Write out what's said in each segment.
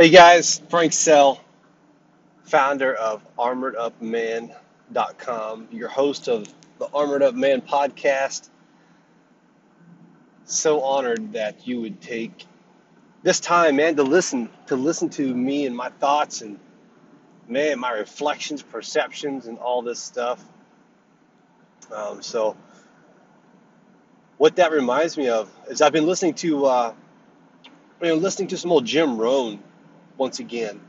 Hey guys, Frank Sell, founder of ArmoredUpMan.com, your host of the Armored Up Man podcast. So honored that you would take this time, man, to listen to listen to me and my thoughts and man, my reflections, perceptions, and all this stuff. Um, so, what that reminds me of is I've been listening to, uh, you know, listening to some old Jim Rohn once again,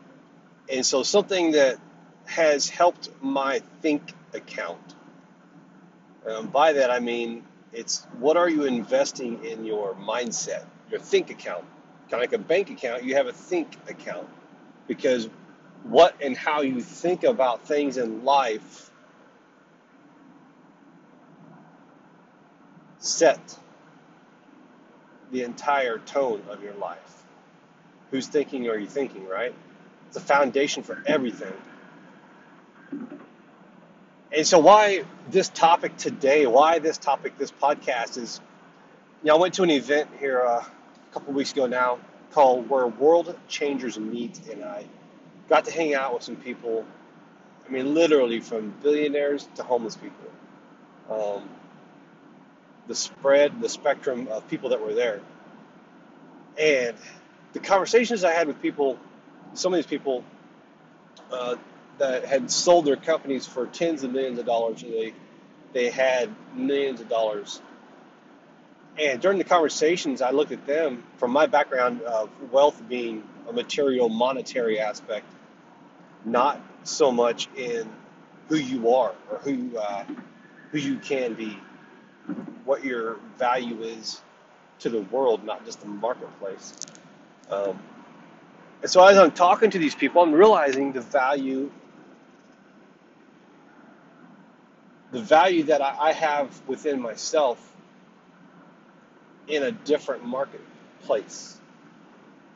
and so something that has helped my think account. Um, by that I mean it's what are you investing in your mindset, your think account. Kind of like a bank account, you have a think account because what and how you think about things in life set the entire tone of your life. Who's thinking are you thinking, right? It's a foundation for everything. And so, why this topic today? Why this topic, this podcast is, you know, I went to an event here uh, a couple weeks ago now called Where World Changers Meet, and I got to hang out with some people. I mean, literally from billionaires to homeless people. Um, the spread, the spectrum of people that were there. And the conversations I had with people, some of these people uh, that had sold their companies for tens of millions of dollars, they they had millions of dollars. And during the conversations, I looked at them from my background of wealth being a material, monetary aspect, not so much in who you are or who uh, who you can be, what your value is to the world, not just the marketplace. Um, and so as I'm talking to these people, I'm realizing the value, the value that I, I have within myself in a different marketplace,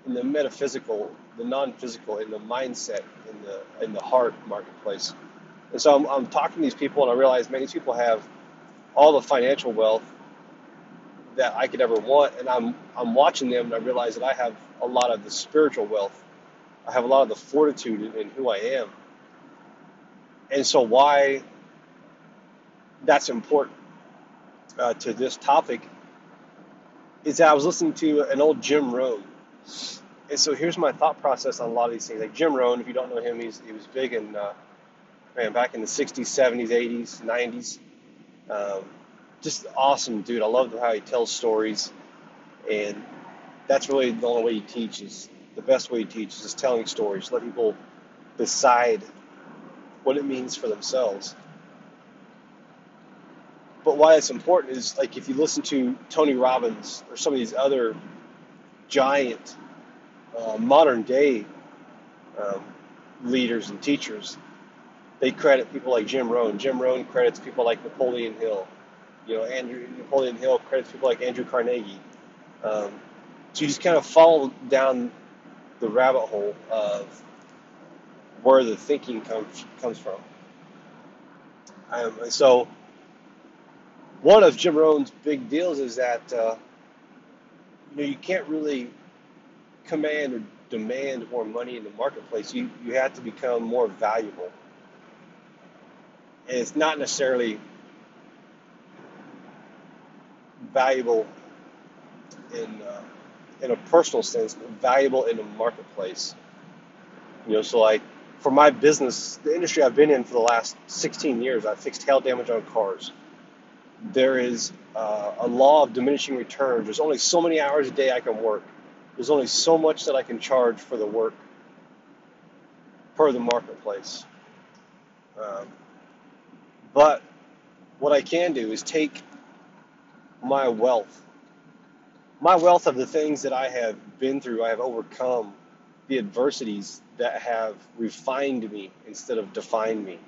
in the metaphysical, the non-physical, in the mindset, in the in the heart marketplace. And so I'm, I'm talking to these people, and I realize many people have all the financial wealth that I could ever want, and I'm I'm watching them, and I realize that I have a lot of the spiritual wealth. I have a lot of the fortitude in, in who I am, and so why that's important uh, to this topic is that I was listening to an old Jim Rohn, and so here's my thought process on a lot of these things. Like Jim Rohn, if you don't know him, he's he was big in uh, man back in the '60s, '70s, '80s, '90s. Um, just awesome dude. I love how he tells stories, and that's really the only way he teaches. The best way he teaches is telling stories. Let people decide what it means for themselves. But why it's important is like if you listen to Tony Robbins or some of these other giant uh, modern day um, leaders and teachers, they credit people like Jim Rohn. Jim Rohn credits people like Napoleon Hill. You know, Andrew Napoleon Hill credits people like Andrew Carnegie. Um, so you just kind of follow down the rabbit hole of where the thinking comes comes from. Um, so one of Jim Rohn's big deals is that uh, you know you can't really command or demand more money in the marketplace. You you have to become more valuable, and it's not necessarily valuable in uh, in a personal sense, valuable in the marketplace. You know, so like for my business, the industry I've been in for the last 16 years, I've fixed hail damage on cars. There is uh, a law of diminishing returns. There's only so many hours a day I can work. There's only so much that I can charge for the work per the marketplace. Um, but what I can do is take my wealth. My wealth of the things that I have been through, I have overcome, the adversities that have refined me instead of defined me.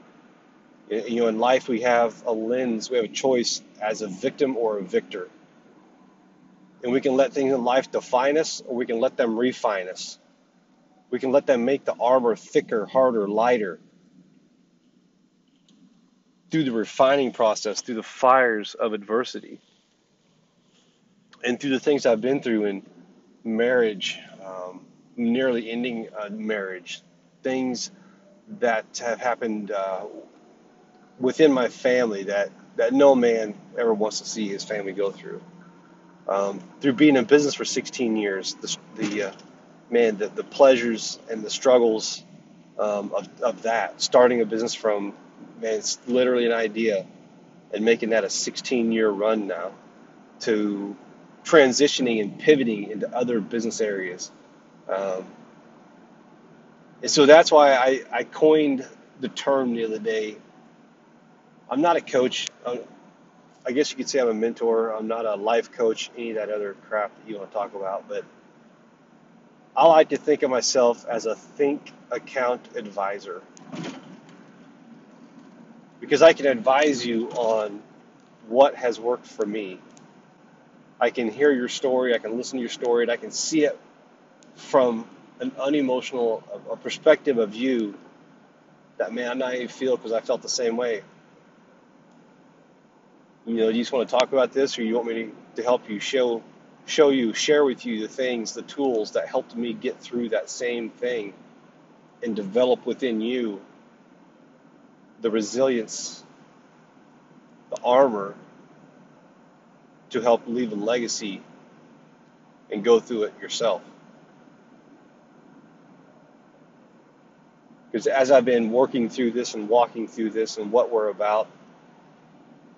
You know, in life we have a lens, we have a choice as a victim or a victor. And we can let things in life define us or we can let them refine us. We can let them make the armor thicker, harder, lighter. Through the refining process, through the fires of adversity and through the things I've been through in marriage, um, nearly ending a marriage, things that have happened uh, within my family that, that no man ever wants to see his family go through. Um, through being in business for 16 years, the, the uh, man, the, the pleasures and the struggles um, of, of that, starting a business from, man, it's literally an idea and making that a 16 year run now to transitioning and pivoting into other business areas. Um, and so that's why I, I coined the term the other day. I'm not a coach. I'm, I guess you could say I'm a mentor. I'm not a life coach, any of that other crap that you want to talk about. But I like to think of myself as a think account advisor because I can advise you on what has worked for me. I can hear your story, I can listen to your story, and I can see it from an unemotional a perspective of you that man I not even feel because I felt the same way. You know, you just want to talk about this, or you want me to, to help you show show you, share with you the things, the tools that helped me get through that same thing and develop within you the resilience, the armor to help leave a legacy and go through it yourself. Because as I've been working through this and walking through this and what we're about,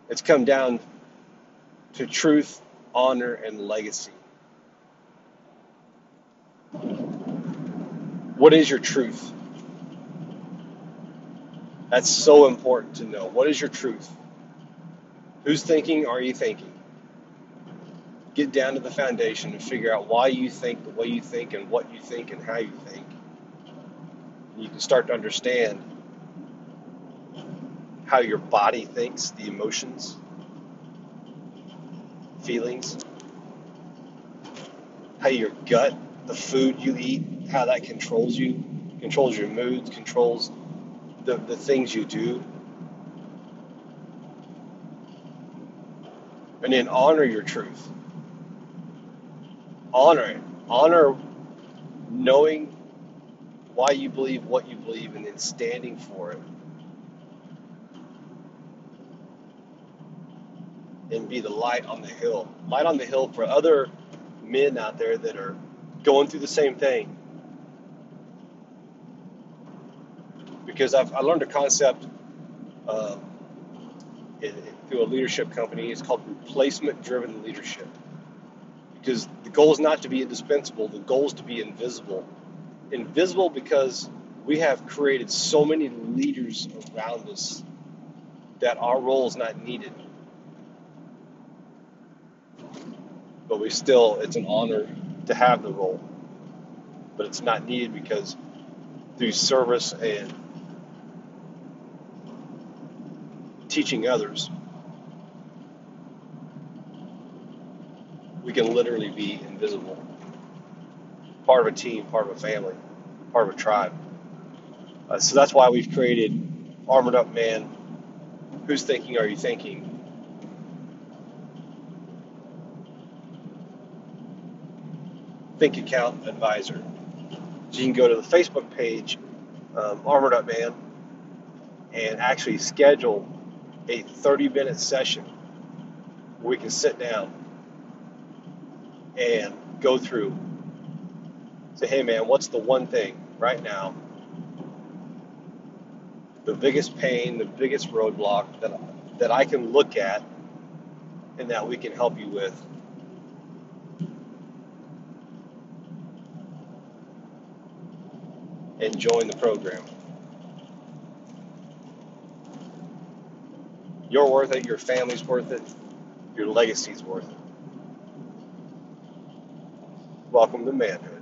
it's come down to truth, honor, and legacy. What is your truth? That's so important to know. What is your truth? Whose thinking are you thinking? Get down to the foundation and figure out why you think the way you think and what you think and how you think. And you can start to understand how your body thinks, the emotions, feelings, how your gut, the food you eat, how that controls you, controls your moods, controls the, the things you do. And then honor your truth. Honor it. Honor knowing why you believe what you believe and then standing for it. And be the light on the hill. Light on the hill for other men out there that are going through the same thing because I've I learned a concept uh, through a leadership company. It's called replacement-driven leadership. Because the goal is not to be indispensable. The goal is to be invisible. Invisible because we have created so many leaders around us that our role is not needed. But we still, it's an honor to have the role. But it's not needed because through service and teaching others, we can literally be invisible. Part of a team, part of a family, part of a tribe. Uh, so that's why we've created Armored Up Man. Whose thinking are you thinking? Think Account Advisor. So you can go to the Facebook page, um, Armored Up Man, and actually schedule a 30 minute session where we can sit down and go through. Say hey man what's the one thing right now? The biggest pain the biggest roadblock that that I can look at and that we can help you with. And join the program. You're worth it, your family's worth it, your legacy's worth it. Welcome to manhood.